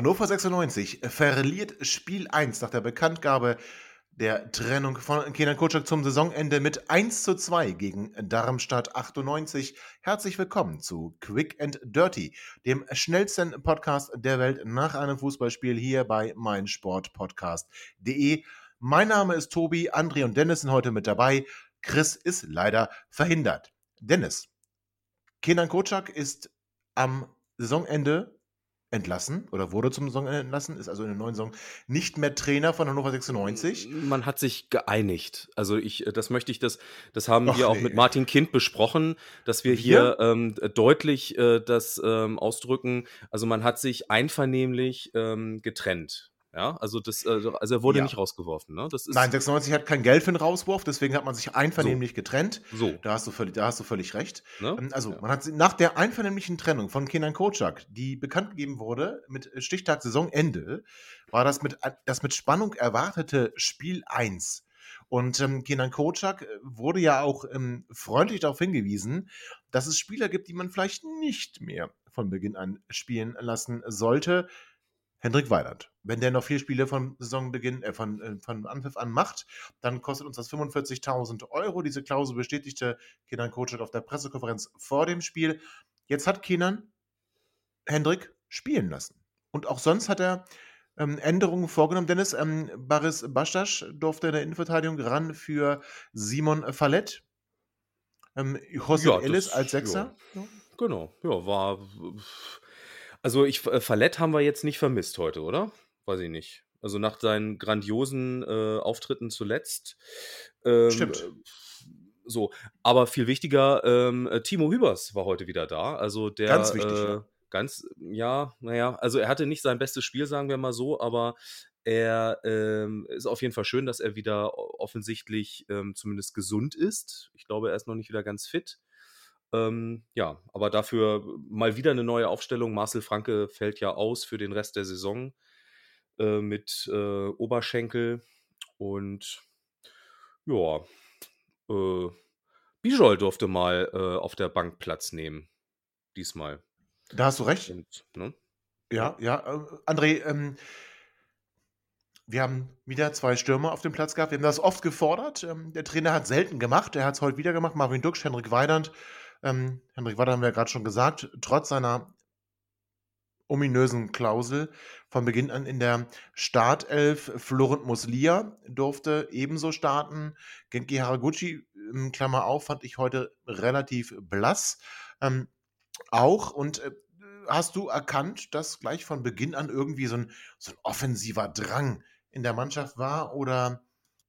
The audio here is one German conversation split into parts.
Hannover 96 verliert Spiel 1 nach der Bekanntgabe der Trennung von Kenan Kocak zum Saisonende mit 1 zu 2 gegen Darmstadt 98. Herzlich willkommen zu Quick and Dirty, dem schnellsten Podcast der Welt nach einem Fußballspiel hier bei meinsportpodcast.de. Mein Name ist Tobi, André und Dennis sind heute mit dabei. Chris ist leider verhindert. Dennis, Kenan Kocak ist am Saisonende entlassen oder wurde zum Saisonende entlassen, ist also in der neuen Saison nicht mehr Trainer von Hannover 96. Man hat sich geeinigt. Also ich, äh, das möchte ich, das, das haben Ach wir auch nee. mit Martin Kind besprochen, dass wir Wir? hier ähm, deutlich äh, das ähm, ausdrücken. Also man hat sich einvernehmlich ähm, getrennt. Ja, also das, äh, also er wurde Ja. nicht rausgeworfen. Ne? Das ist Nein, 96 hat kein Geld für den Rauswurf, deswegen hat man sich einvernehmlich getrennt. so. Da hast du völlig, da hast du völlig recht. Ne? Ähm, Also, Ja. man hat nach der einvernehmlichen Trennung von Kenan Kocak, die bekannt gegeben wurde mit Stichtag Saisonende, war das mit, das mit Spannung erwartete Spiel 1. Und ähm, Kenan Kocak äh, wurde ja auch ähm, freundlich darauf hingewiesen, dass es Spieler gibt, die man vielleicht nicht mehr von Beginn an spielen lassen sollte. Hendrik Weiland. Wenn der noch vier Spiele von Saisonbeginn, äh, von, äh, von Anpfiff an macht, dann kostet uns das 45.000 Euro. Diese Klausel bestätigte Kenan Kocak auf der Pressekonferenz vor dem Spiel. Jetzt hat Kenan Hendrik spielen lassen. Und auch sonst hat er ähm, Änderungen vorgenommen. Dennis, ähm, Baris Bastas durfte in der Innenverteidigung ran für Simon Fallett. Ähm, José Ja, Ellis als Sechser. Genau, ja, war. Also ich äh, Fallett haben wir jetzt nicht vermisst heute, oder? Weiß ich nicht. Also nach seinen grandiosen äh, Auftritten zuletzt. Ähm, Stimmt. äh, So, aber viel wichtiger, ähm, äh, Timo Hübers war heute wieder da. Also der Ganz wichtig, äh, ja. ganz, ja, naja, also er hatte nicht sein bestes Spiel, sagen wir mal so, aber er ähm, ist auf jeden Fall schön, dass er wieder offensichtlich ähm, zumindest gesund ist. Ich glaube, er ist noch nicht wieder ganz fit. Ähm, ja, aber dafür mal wieder eine neue Aufstellung. Marcel Franke fällt ja aus für den Rest der Saison äh, mit äh, Oberschenkel und ja, äh, Bijol durfte mal äh, auf der Bank Platz nehmen. Diesmal. Da hast du recht. Und, ne? Ja, ja. Äh, André, ähm, wir haben wieder zwei Stürmer auf dem Platz gehabt. Wir haben das oft gefordert. Ähm, der Trainer hat selten gemacht. Er hat es heute wieder gemacht. Marvin Duksch, Henrik Weidand. Ähm, Henrik Weidand haben wir ja gerade schon gesagt. Trotz seiner ominösen Klausel von Beginn an in der Startelf. Florent Muslia durfte ebenso starten. Genki Haraguchi, Klammer auf, fand ich heute relativ blass. Ähm, auch und äh, hast du erkannt, dass gleich von Beginn an irgendwie so ein, so ein offensiver Drang in der Mannschaft war? Oder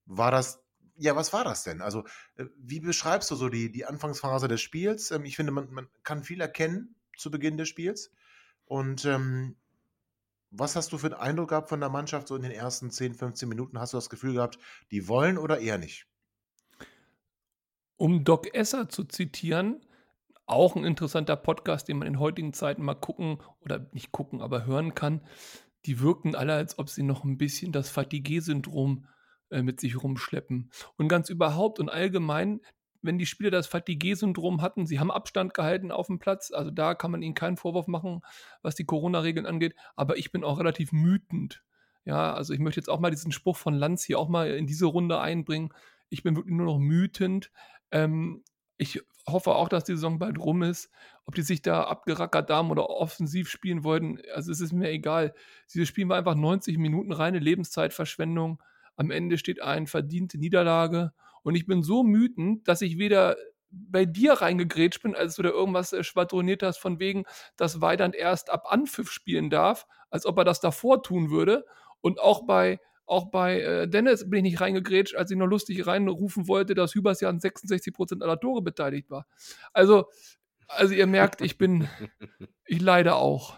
war das, ja, was war das denn? Also, äh, wie beschreibst du so die, die Anfangsphase des Spiels? Ähm, ich finde, man, man kann viel erkennen zu Beginn des Spiels. Und ähm, was hast du für einen Eindruck gehabt von der Mannschaft so in den ersten 10, 15 Minuten? Hast du das Gefühl gehabt, die wollen oder eher nicht? Um Doc Esser zu zitieren, auch ein interessanter Podcast, den man in heutigen Zeiten mal gucken oder nicht gucken, aber hören kann. Die wirken alle, als ob sie noch ein bisschen das Fatigue-Syndrom äh, mit sich rumschleppen. Und ganz überhaupt und allgemein, wenn die Spieler das Fatigue-Syndrom hatten, sie haben Abstand gehalten auf dem Platz, also da kann man ihnen keinen Vorwurf machen, was die Corona-Regeln angeht, aber ich bin auch relativ mütend. Ja, also ich möchte jetzt auch mal diesen Spruch von Lanz hier auch mal in diese Runde einbringen. Ich bin wirklich nur noch mütend. Ähm, ich hoffe auch, dass die Saison bald rum ist. Ob die sich da abgerackert haben oder offensiv spielen wollten, also es ist mir egal. Dieses Spiel war einfach 90 Minuten reine Lebenszeitverschwendung. Am Ende steht ein verdiente Niederlage. Und ich bin so mütend, dass ich weder bei dir reingegrätscht bin, als du da irgendwas äh, schwadroniert hast, von wegen, dass Weidand erst ab Anpfiff spielen darf, als ob er das davor tun würde. Und auch bei Auch bei äh, Dennis bin ich nicht reingegrätscht, als ich noch lustig reinrufen wollte, dass Hübers ja an 66% aller Tore beteiligt war. Also, also ihr merkt, ich bin, ich leide auch.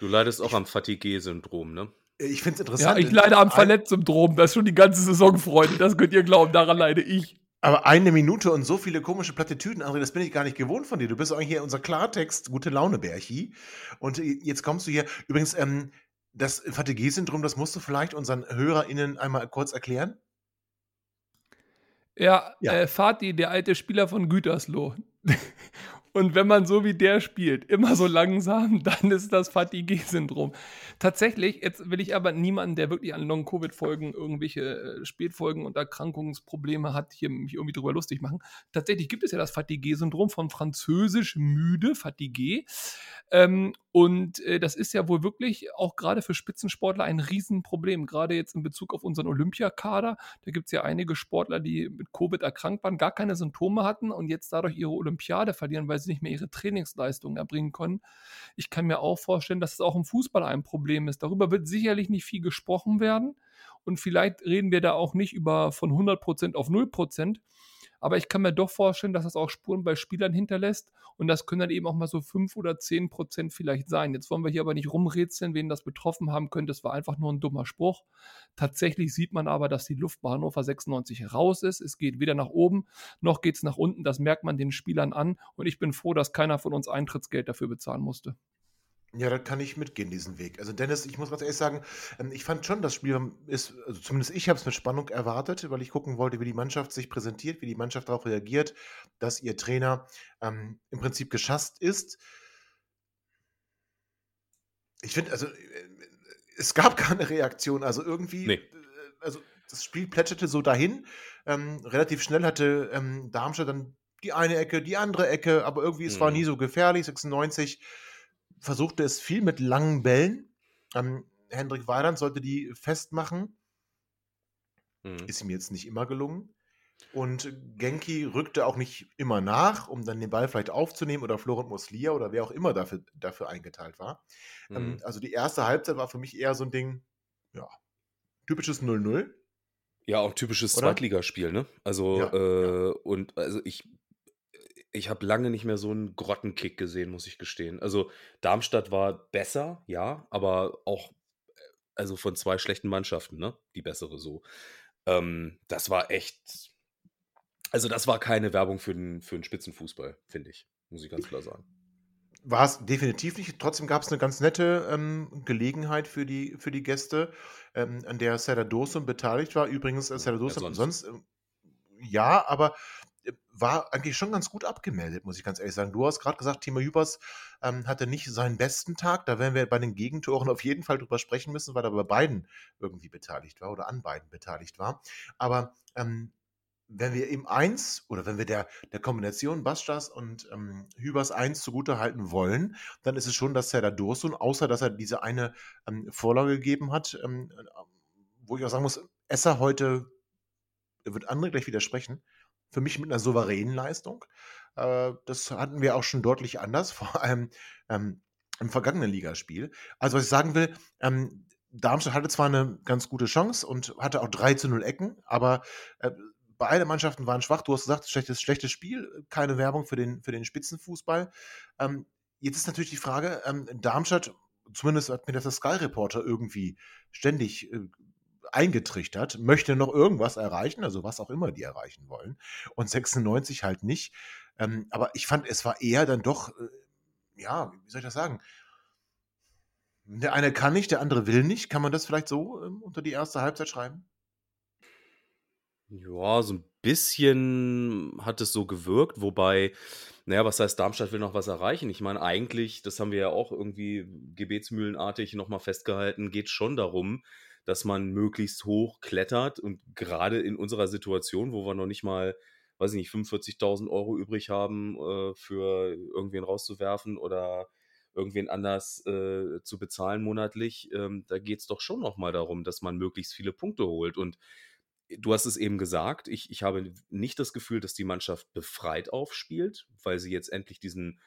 Du leidest auch am Fatigue-Syndrom, ne? Ich finde es interessant. Ja, ich leide am Verletzsyndrom. Das ist schon die ganze Saison, Freunde. Das könnt ihr glauben, daran leide ich. Aber eine Minute und so viele komische Plattitüden, André, das bin ich gar nicht gewohnt von dir. Du bist eigentlich hier unser Klartext, gute Laune Bärchi. Und jetzt kommst du hier. Übrigens, ähm, das Fatigue-Syndrom, das musst du vielleicht unseren HörerInnen einmal kurz erklären. Ja, ja. Äh, Fatih, der alte Spieler von Gütersloh. Und wenn man so wie der spielt, immer so langsam, dann ist das Fatigue-Syndrom. Tatsächlich, jetzt will ich aber niemanden, der wirklich an Long-Covid-Folgen irgendwelche äh, Spätfolgen und Erkrankungsprobleme hat, hier mich irgendwie drüber lustig machen. Tatsächlich gibt es ja das Fatigue-Syndrom von französisch müde, Fatigue. Ähm, und äh, das ist ja wohl wirklich auch gerade für Spitzensportler ein Riesenproblem. Gerade jetzt in Bezug auf unseren Olympiakader. Da gibt es ja einige Sportler, die mit Covid erkrankt waren, gar keine Symptome hatten und jetzt dadurch ihre Olympiade verlieren, weil sie nicht mehr ihre Trainingsleistungen erbringen können. Ich kann mir auch vorstellen, dass es auch im Fußball ein Problem ist. Darüber wird sicherlich nicht viel gesprochen werden. Und vielleicht reden wir da auch nicht über von 100% auf 0%, aber ich kann mir doch vorstellen, dass das auch Spuren bei Spielern hinterlässt und das können dann eben auch mal so 5 oder 10 Prozent vielleicht sein. Jetzt wollen wir hier aber nicht rumrätseln, wen das betroffen haben könnte. Das war einfach nur ein dummer Spruch. Tatsächlich sieht man aber, dass die Luft bei Hannover 96 raus ist. Es geht weder nach oben noch geht es nach unten. Das merkt man den Spielern an und ich bin froh, dass keiner von uns Eintrittsgeld dafür bezahlen musste. Ja, da kann ich mitgehen, diesen Weg. Also Dennis, ich muss ganz ehrlich sagen, ähm, ich fand schon, das Spiel ist, also zumindest ich habe es mit Spannung erwartet, weil ich gucken wollte, wie die Mannschaft sich präsentiert, wie die Mannschaft darauf reagiert, dass ihr Trainer ähm, im Prinzip geschasst ist. Ich finde, also äh, es gab keine Reaktion, also irgendwie, nee. Äh, also das Spiel plätscherte so dahin. Ähm, relativ schnell hatte ähm, Darmstadt dann die eine Ecke, die andere Ecke, aber irgendwie, es mhm. war nie so gefährlich, 96 versuchte es viel mit langen Bällen. Ähm, Hendrik Weidand sollte die festmachen. Mhm. Ist ihm jetzt nicht immer gelungen. Und Genki rückte auch nicht immer nach, um dann den Ball vielleicht aufzunehmen oder Florent Muslia oder wer auch immer dafür, dafür eingeteilt war. Ähm, mhm. Ähm, also die erste Halbzeit war für mich eher so ein Ding, ja, typisches 0-0. Ja, auch typisches Zweitligaspiel, ne? Also, ja, äh, ja. und also ich ich habe lange nicht mehr so einen Grottenkick gesehen, muss ich gestehen. Also Darmstadt war besser, ja, aber auch äh, also von zwei schlechten Mannschaften, ne? Die bessere so. Ähm, das war echt. Also, das war keine Werbung für den, für den Spitzenfußball, finde ich. Muss ich ganz klar sagen. War es definitiv nicht. Trotzdem gab es eine ganz nette ähm, Gelegenheit für die, für die Gäste, ähm, an der Serdar Dosun beteiligt war. Übrigens, äh, Serdar Dosun, ja, sonst, sonst äh, ja, aber war eigentlich schon ganz gut abgemeldet, muss ich ganz ehrlich sagen. Du hast gerade gesagt, Timo Hübers ähm, hatte nicht seinen besten Tag. Da werden wir bei den Gegentoren auf jeden Fall drüber sprechen müssen, weil er bei beiden irgendwie beteiligt war oder an beiden beteiligt war. Aber ähm, wenn wir ihm eins oder wenn wir der, der Kombination Bastas und ähm, Hübers eins zugute halten wollen, dann ist es schon, dass Serdar Dursun, außer dass er diese eine ähm, Vorlage gegeben hat, ähm, wo ich auch sagen muss, Esser heute, wird André gleich widersprechen, für mich mit einer souveränen Leistung. Äh, das hatten wir auch schon deutlich anders, vor allem ähm, im vergangenen Ligaspiel. Also, was ich sagen will, ähm, Darmstadt hatte zwar eine ganz gute Chance und hatte auch 3 zu 0 Ecken, aber äh, beide Mannschaften waren schwach. Du hast gesagt, schlechtes, schlechtes Spiel, keine Werbung für den, für den Spitzenfußball. Ähm, jetzt ist natürlich die Frage, Darmstadt, zumindest hat mir das der Sky Reporter irgendwie ständig äh, eingetrichtert, möchte noch irgendwas erreichen, also was auch immer die erreichen wollen. Und 96 halt nicht. Ähm, aber ich fand, es war eher dann doch, äh, ja, wie soll ich das sagen? Der eine kann nicht, der andere will nicht. Kann man das vielleicht so ähm, unter die erste Halbzeit schreiben? Ja, so ein bisschen hat es so gewirkt, wobei, naja, was heißt, Darmstadt will noch was erreichen? Ich meine, eigentlich, das haben wir ja auch irgendwie gebetsmühlenartig nochmal festgehalten, geht schon darum, dass man möglichst hoch klettert und gerade in unserer Situation, wo wir noch nicht mal, weiß ich nicht, 45.000 Euro übrig haben, äh, für irgendwen rauszuwerfen oder irgendwen anders äh, zu bezahlen monatlich, ähm, da geht es doch schon nochmal darum, dass man möglichst viele Punkte holt. Und du hast es eben gesagt, ich, ich habe nicht das Gefühl, dass die Mannschaft befreit aufspielt, weil sie jetzt endlich diesen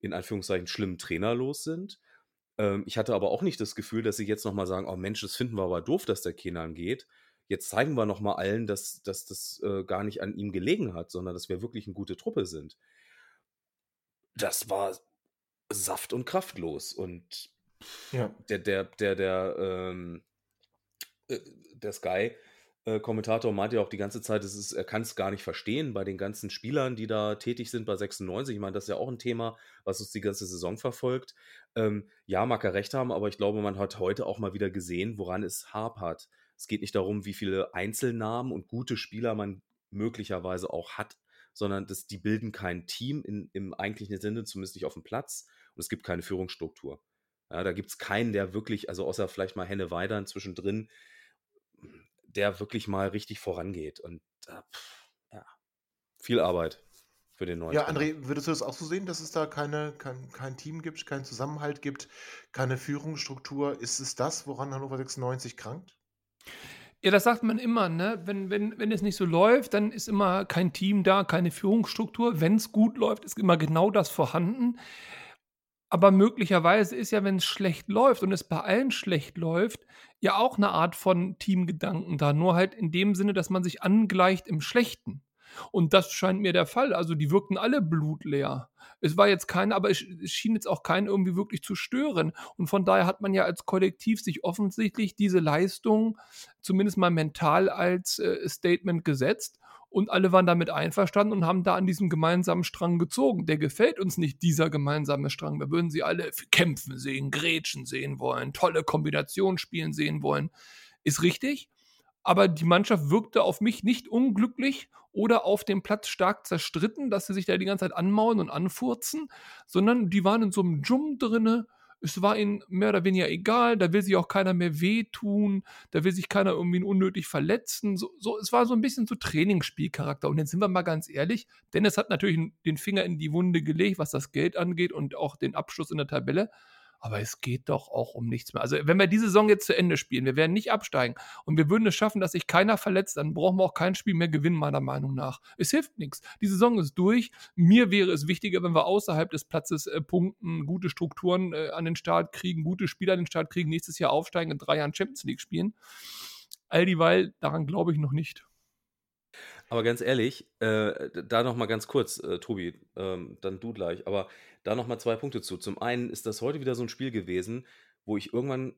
in Anführungszeichen schlimmen Trainer los sind. Ähm, ich hatte aber auch nicht das Gefühl, dass sie jetzt nochmal sagen, oh Mensch, das finden wir aber doof, dass der Kenan geht. Jetzt zeigen wir nochmal allen, dass, dass das äh, gar nicht an ihm gelegen hat, sondern dass wir wirklich eine gute Truppe sind. Das war saft- und kraftlos. Und Ja. der, der, der, der, ähm, äh, der Sky äh, Kommentator meinte ja auch die ganze Zeit, es ist, er kann es gar nicht verstehen bei den ganzen Spielern, die da tätig sind bei 96. Ich meine, das ist ja auch ein Thema, was uns die ganze Saison verfolgt. Ähm, ja, mag er recht haben, aber ich glaube, man hat heute auch mal wieder gesehen, woran es hapert. Es geht nicht darum, wie viele Einzelnamen und gute Spieler man möglicherweise auch hat, sondern das, die bilden kein Team in, im eigentlichen Sinne, zumindest nicht auf dem Platz. Und es gibt keine Führungsstruktur. Ja, da gibt es keinen, der wirklich, also außer vielleicht mal Henne Weidern zwischendrin, der wirklich mal richtig vorangeht. Und äh, pff, ja, viel Arbeit für den neuen. Ja, Trainer. André, würdest du das auch so sehen, dass es da keine, kein, kein Team gibt, keinen Zusammenhalt gibt, keine Führungsstruktur? Ist es das, woran Hannover 96 krankt? Ja, das sagt man immer, ne? Wenn, wenn, wenn es nicht so läuft, dann ist immer kein Team da, keine Führungsstruktur. Wenn es gut läuft, ist immer genau das vorhanden. Aber möglicherweise ist ja, wenn es schlecht läuft und es bei allen schlecht läuft, ja auch eine Art von Teamgedanken da. Nur halt in dem Sinne, dass man sich angleicht im Schlechten. Und das scheint mir der Fall. Also die wirkten alle blutleer. Es war jetzt kein, aber es schien jetzt auch keinen irgendwie wirklich zu stören. Und von daher hat man ja als Kollektiv sich offensichtlich diese Leistung zumindest mal mental als äh, Statement gesetzt. Und alle waren damit einverstanden und haben da an diesem gemeinsamen Strang gezogen. Der gefällt uns nicht, dieser gemeinsame Strang. Wir würden sie alle kämpfen sehen, grätschen sehen wollen, tolle Kombinationen spielen sehen wollen. Ist richtig. Aber die Mannschaft wirkte auf mich nicht unglücklich oder auf dem Platz stark zerstritten, dass sie sich da die ganze Zeit anmaulen und anfurzen, sondern die waren in so einem Jum drinne. Es war ihnen mehr oder weniger egal, da will sich auch keiner mehr wehtun, da will sich keiner irgendwie unnötig verletzen. So, so, es war so ein bisschen so Trainingsspielcharakter. Und jetzt sind wir mal ganz ehrlich, Dennis hat natürlich den Finger in die Wunde gelegt, was das Geld angeht und auch den Abschluss in der Tabelle. Aber es geht doch auch um nichts mehr. Also, wenn wir diese Saison jetzt zu Ende spielen, wir werden nicht absteigen und wir würden es schaffen, dass sich keiner verletzt, dann brauchen wir auch kein Spiel mehr gewinnen, meiner Meinung nach. Es hilft nichts. Die Saison ist durch. Mir wäre es wichtiger, wenn wir außerhalb des Platzes äh, punkten, gute Strukturen äh, an den Start kriegen, gute Spieler an den Start kriegen, nächstes Jahr aufsteigen, in drei Jahren Champions League spielen. All dieweil, daran glaube ich noch nicht. Aber ganz ehrlich, äh, da noch mal ganz kurz, äh, Tobi, ähm, dann du gleich, aber da noch mal zwei Punkte zu. Zum einen ist das heute wieder so ein Spiel gewesen, wo ich irgendwann,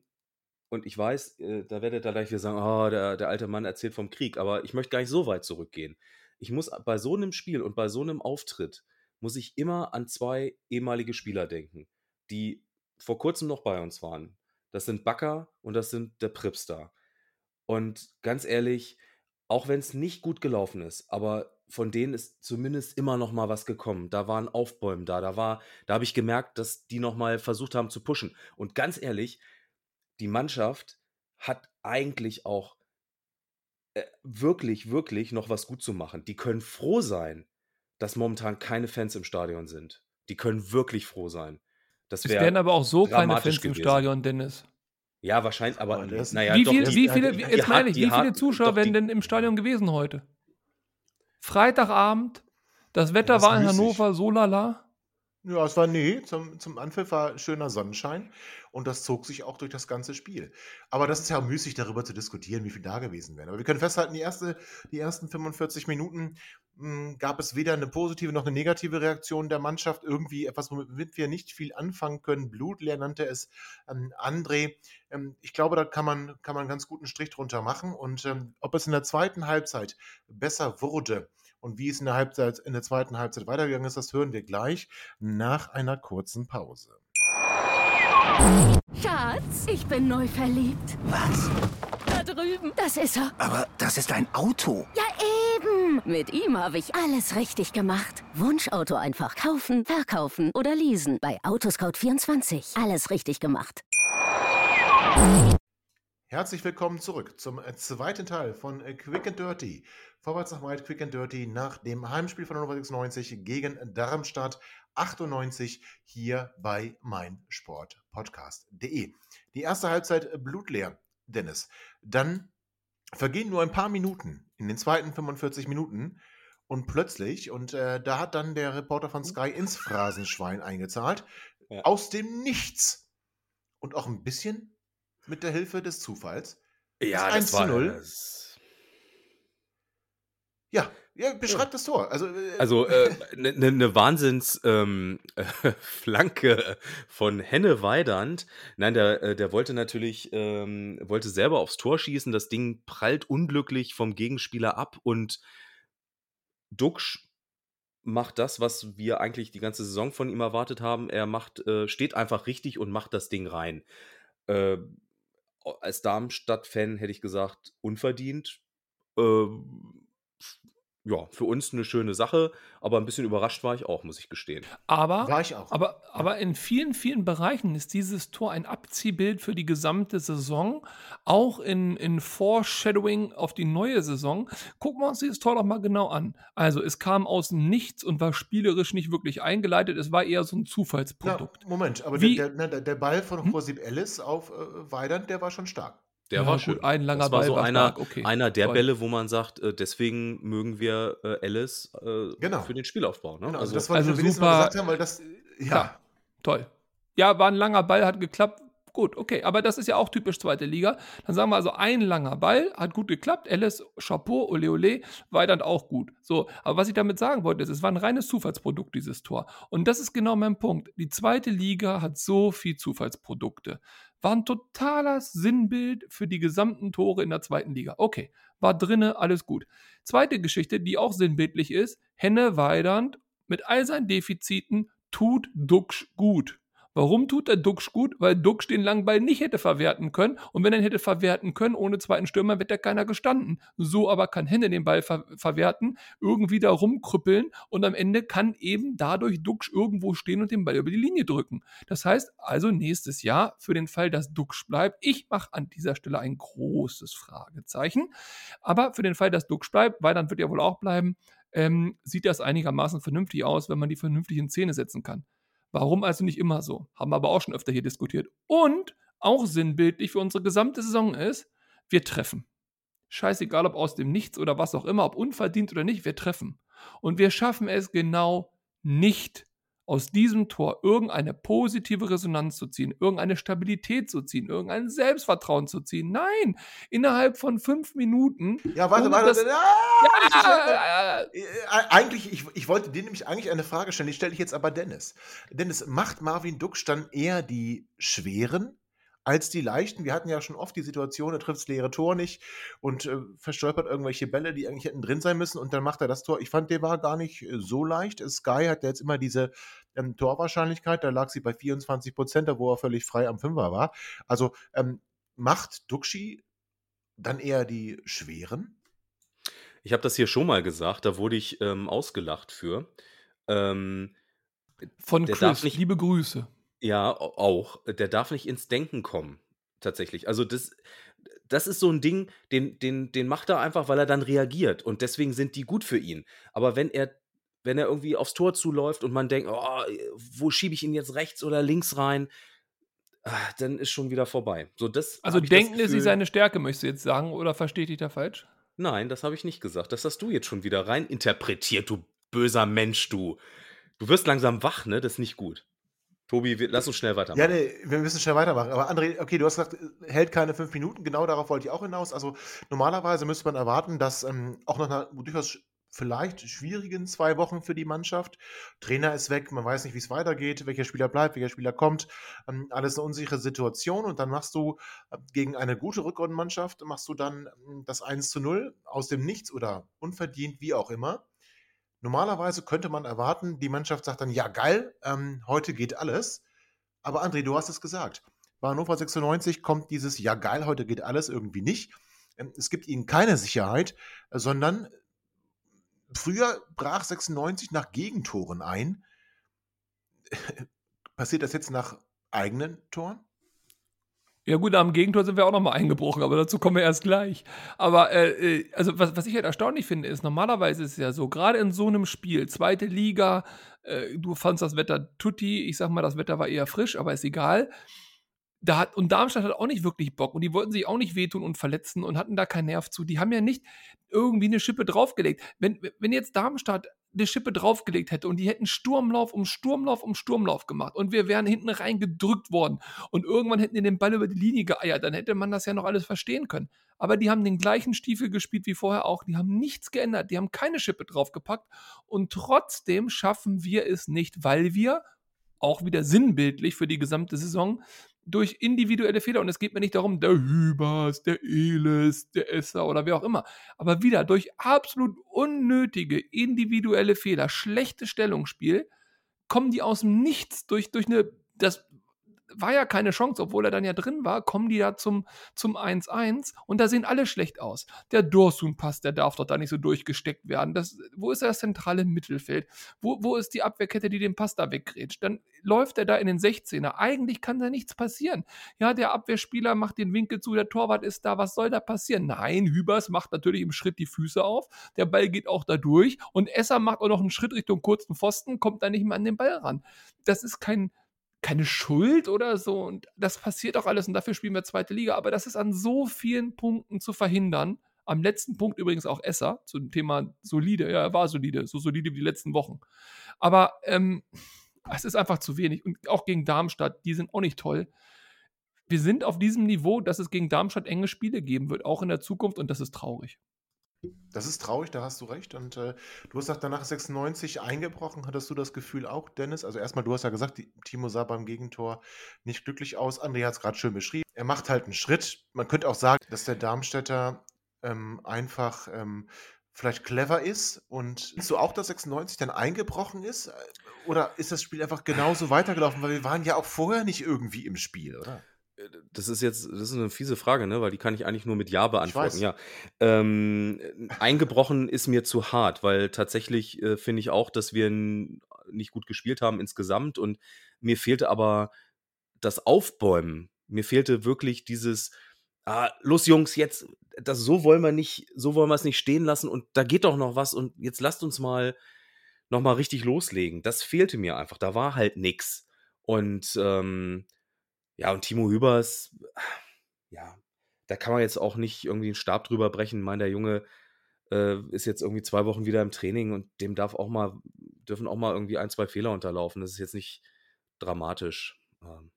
und ich weiß, äh, da werdet ihr gleich wieder sagen, oh, der, der alte Mann erzählt vom Krieg, aber ich möchte gar nicht so weit zurückgehen. Ich muss bei so einem Spiel und bei so einem Auftritt, muss ich immer an zwei ehemalige Spieler denken, die vor kurzem noch bei uns waren. Das sind Bakker und das sind der Pripstar. Und ganz ehrlich, auch wenn es nicht gut gelaufen ist, aber von denen ist zumindest immer noch mal was gekommen. Da waren Aufbäumen da, da war, da habe ich gemerkt, dass die noch mal versucht haben zu pushen. Und ganz ehrlich, die Mannschaft hat eigentlich auch äh, wirklich, wirklich noch was gut zu machen. Die können froh sein, dass momentan keine Fans im Stadion sind. Die können wirklich froh sein. Das Es werden aber auch so keine Fans im gewesen. Stadion, Dennis. Ja, wahrscheinlich, aber Aber das- naja, wie, doch, viel, die- wie viele, die- jetzt die meine ich, wie viele Zuschauer doch, wären denn im Stadion gewesen heute? Freitagabend, das Wetter das war in. Hannover so lala. Ja, es war nee, zum, zum Anpfiff war schöner Sonnenschein und das zog sich auch durch das ganze Spiel. Aber das ist ja müßig, darüber zu diskutieren, wie viel da gewesen wären. Aber wir können festhalten, die, erste, die ersten 45 Minuten mh, gab es weder eine positive noch eine negative Reaktion der Mannschaft. Irgendwie etwas, womit wir nicht viel anfangen können. Blutleer nannte es ähm, André. Ähm, ich glaube, da kann man, kann man ganz guten Strich drunter machen. Und ähm, ob es in der zweiten Halbzeit besser wurde, und wie es in der, Halbzeit, in der zweiten Halbzeit weitergegangen ist, das hören wir gleich nach einer kurzen Pause. Schatz, ich bin neu verliebt. Was? Da drüben. Das ist er. Aber das ist ein Auto. Ja, eben. Mit ihm habe ich alles richtig gemacht. Wunschauto einfach kaufen, verkaufen oder leasen. Bei Autoscout24. Alles richtig gemacht. Herzlich willkommen zurück zum äh, zweiten Teil von äh, Quick and Dirty. Vorwärts nach weit, Quick and Dirty nach dem Heimspiel von Hannover 96 gegen Darmstadt 98 hier bei meinsportpodcast.de. Die erste Halbzeit blutleer, Dennis. Dann vergehen nur ein paar Minuten in den zweiten 45 Minuten und plötzlich, und äh, da hat dann der Reporter von Sky ins Phrasenschwein eingezahlt, Ja. aus dem Nichts und auch ein bisschen mit der Hilfe des Zufalls. Ja, das 1 das zu war 0. das, Ja, ja, beschreibt das Tor. Also, äh, Also eine äh, ne, ne Wahnsinns ähm, Flanke von Henne Weidand. Nein, der, äh, der wollte natürlich, ähm, wollte selber aufs Tor schießen. Das Ding prallt unglücklich vom Gegenspieler ab und Duxch macht das, was wir eigentlich die ganze Saison von ihm erwartet haben. Er macht, äh, steht einfach richtig und macht das Ding rein. Als Darmstadt-Fan hätte ich gesagt, unverdient. Ähm, ja, für uns eine schöne Sache, aber ein bisschen überrascht war ich auch, muss ich gestehen. Aber, war ich auch. aber, aber in vielen, vielen Bereichen ist dieses Tor ein Abziehbild für die gesamte Saison, auch in, in Foreshadowing auf die neue Saison. Gucken wir uns dieses Tor doch mal genau an. Also, es kam aus Nichts und war spielerisch nicht wirklich eingeleitet. Es war eher so ein Na, Zufallsprodukt. Moment, aber Wie- der, der, der Ball von Hm? Josip Ellis auf äh, Weidand, der war schon stark. Der Ja, war gut, schön. ein langer das war Ball so war einer, okay. einer der Toll. Bälle, wo man sagt, äh, deswegen mögen wir äh, Alice äh, Genau. für den Spielaufbau. Ne? Genau, also also, das wollte also super- mal gesagt haben, weil das, ja, Klar. Toll. Ja, war ein langer Ball, hat geklappt. Gut, okay. Aber das ist ja auch typisch zweite Liga. Dann sagen wir also, ein langer Ball hat gut geklappt. Alice, Chapeau, ole ole, Weidand auch gut. So, aber was ich damit sagen wollte, ist, es war ein reines Zufallsprodukt, dieses Tor. Und das ist genau mein Punkt. Die zweite Liga hat so viel Zufallsprodukte. War ein totaler Sinnbild für die gesamten Tore in der zweiten Liga. Okay, war drinne, alles gut. Zweite Geschichte, die auch sinnbildlich ist, Henne Weidand mit all seinen Defiziten tut Duxch gut. Warum tut der Duxch gut? Weil Duxch den langen Ball nicht hätte verwerten können. Und wenn er ihn hätte verwerten können, ohne zweiten Stürmer, hätte er keiner gestanden. So aber kann Henne den Ball ver verwerten, irgendwie da rumkrüppeln und am Ende kann eben dadurch Duxch irgendwo stehen und den Ball über die Linie drücken. Das heißt also nächstes Jahr, für den Fall, dass Duxch bleibt, ich mache an dieser Stelle ein großes Fragezeichen. Aber für den Fall, dass Duxch bleibt, weil dann wird er wohl auch bleiben, ähm, sieht das einigermaßen vernünftig aus, wenn man die vernünftig in Szene setzen kann. Warum also nicht immer so? Haben wir aber auch schon öfter hier diskutiert. Und auch sinnbildlich für unsere gesamte Saison ist, wir treffen. Scheißegal, ob aus dem Nichts oder was auch immer, ob unverdient oder nicht, wir treffen. Und wir schaffen es genau nicht, aus diesem Tor irgendeine positive Resonanz zu ziehen, irgendeine Stabilität zu ziehen, irgendein Selbstvertrauen zu ziehen. Nein, innerhalb von fünf Minuten. ja, warte, warte, dass- ah, ich verstehe- Ja, Äh, Eigentlich, ich, ich wollte dir nämlich eigentlich eine Frage stellen, die stelle ich jetzt aber Dennis. Dennis, macht Marvin Ducksch dann eher die schweren als die leichten? Wir hatten ja schon oft die Situation, er trifft das leere Tor nicht und äh, verstolpert irgendwelche Bälle, die eigentlich hätten drin sein müssen und dann macht er das Tor. Ich fand, der war gar nicht äh, so leicht. Sky hat ja jetzt immer diese ähm, Torwahrscheinlichkeit, da lag sie bei 24 Prozent, da wo er völlig frei am Fünfer war. Also ähm, macht Duxchi dann eher die schweren? ich habe das hier schon mal gesagt, da wurde ich ähm, ausgelacht für. Ähm, Von Chris, nicht- liebe Grüße. Ja, au- auch. Der darf nicht ins Denken kommen, tatsächlich. Also das, das ist so ein Ding, den, den, den macht er einfach, weil er dann reagiert. Und deswegen sind die gut für ihn. Aber wenn er, wenn er irgendwie aufs Tor zuläuft und man denkt, oh, wo schiebe ich ihn jetzt rechts oder links rein, ah, dann ist schon wieder vorbei. So, das Also hab ich das denken ist nicht Gefühl- seine Stärke, möchtest du jetzt sagen, oder verstehe ich dich da falsch? Nein, das habe ich nicht gesagt. Das hast du jetzt schon wieder rein interpretiert, du böser Mensch, du. Du wirst langsam wach, ne? Das ist nicht gut. Tobi, wir, lass uns schnell weitermachen. Ja, nee, wir müssen schnell weitermachen. Aber André, okay, du hast gesagt, hält keine fünf Minuten. Genau darauf wollte ich auch hinaus. Also normalerweise müsste man erwarten, dass ähm, auch nach einer durchaus vielleicht schwierigen zwei Wochen für die Mannschaft, Trainer ist weg, man weiß nicht, wie es weitergeht, welcher Spieler bleibt, welcher Spieler kommt, ähm, alles eine unsichere Situation und dann machst du äh, gegen eine gute Rückrundenmannschaft, machst du dann ähm, das 1 zu 0 aus dem Nichts oder unverdient, wie auch immer. Normalerweise könnte man erwarten, die Mannschaft sagt dann, ja geil, ähm, heute geht alles. Aber André, du hast es gesagt. Bei Hannover 96 kommt dieses Ja geil, heute geht alles irgendwie nicht. Ähm, Es gibt ihnen keine Sicherheit, sondern früher brach 96 nach Gegentoren ein. Passiert das jetzt nach eigenen Toren? Ja gut, am Gegentor sind wir auch nochmal eingebrochen, aber dazu kommen wir erst gleich. Aber äh, äh, also was, was ich halt erstaunlich finde, ist, normalerweise ist es ja so, gerade in so einem Spiel, zweite Liga, äh, du fandst das Wetter tutti, ich sag mal, das Wetter war eher frisch, aber ist egal. Da hat, und Darmstadt hat auch nicht wirklich Bock und die wollten sich auch nicht wehtun und verletzen und hatten da keinen Nerv zu. Die haben ja nicht irgendwie eine Schippe draufgelegt. Wenn, wenn jetzt Darmstadt eine Schippe draufgelegt hätte und die hätten Sturmlauf um Sturmlauf um Sturmlauf gemacht und wir wären hinten rein gedrückt worden und irgendwann hätten die den Ball über die Linie geeiert, dann hätte man das ja noch alles verstehen können. Aber die haben den gleichen Stiefel gespielt wie vorher auch, die haben nichts geändert, die haben keine Schippe draufgepackt und trotzdem schaffen wir es nicht, weil wir auch wieder sinnbildlich für die gesamte Saison durch individuelle Fehler. Und es geht mir nicht darum, der Hübers, der Elis, der Esser oder wer auch immer. Aber wieder durch absolut unnötige individuelle Fehler, schlechtes Stellungsspiel, kommen die aus dem Nichts durch, durch eine, das war ja keine Chance, obwohl er dann ja drin war, kommen die da zum, zum 1-1 und da sehen alle schlecht aus. Der Dorsun-Pass, der darf doch da nicht so durchgesteckt werden. Das, wo ist das zentrale Mittelfeld? Wo, wo ist die Abwehrkette, die den Pass da weggrätscht? Dann läuft er da in den 16er. Eigentlich kann da nichts passieren. Ja, der Abwehrspieler macht den Winkel zu, der Torwart ist da. Was soll da passieren? Nein, Hübers macht natürlich im Schritt die Füße auf. Der Ball geht auch da durch und Esser macht auch noch einen Schritt Richtung kurzen Pfosten, kommt da nicht mehr an den Ball ran. Das ist kein keine Schuld oder so. Und das passiert auch alles und dafür spielen wir zweite Liga. Aber das ist an so vielen Punkten zu verhindern. Am letzten Punkt übrigens auch Esser zum Thema solide. Ja, er war solide, so solide wie die letzten Wochen. Aber ähm, es ist einfach zu wenig. Und auch gegen Darmstadt, die sind auch nicht toll. Wir sind auf diesem Niveau, dass es gegen Darmstadt enge Spiele geben wird, auch in der Zukunft. Und das ist traurig. Das ist traurig, da hast du recht. Und äh, du hast gesagt, danach 96 eingebrochen. Hattest du das Gefühl auch, Dennis? Also erstmal, du hast ja gesagt, die, Timo sah beim Gegentor nicht glücklich aus. André hat es gerade schön beschrieben. Er macht halt einen Schritt. Man könnte auch sagen, dass der Darmstädter ähm, einfach ähm, vielleicht clever ist. Und du auch, dass 96 dann eingebrochen ist? Oder ist das Spiel einfach genauso weitergelaufen? Weil wir waren ja auch vorher nicht irgendwie im Spiel, oder? Das ist jetzt, das ist eine fiese Frage, ne? Weil die kann ich eigentlich nur mit Ja beantworten. Ja. Ähm, eingebrochen ist mir zu hart, weil tatsächlich äh, finde ich auch, dass wir nicht gut gespielt haben insgesamt und mir fehlte aber das Aufbäumen. Mir fehlte wirklich dieses, ah, los Jungs, jetzt, das so wollen wir nicht, so wollen wir es nicht stehen lassen und da geht doch noch was und jetzt lasst uns mal noch mal richtig loslegen. Das fehlte mir einfach. Da war halt nix. Und ähm, ja, und Timo Hübers, ja, da kann man jetzt auch nicht irgendwie einen Stab drüber brechen. Ich meine, der Junge äh, ist jetzt irgendwie zwei Wochen wieder im Training und dem darf auch mal, dürfen auch mal irgendwie ein, zwei Fehler unterlaufen. Das ist jetzt nicht dramatisch. Ähm,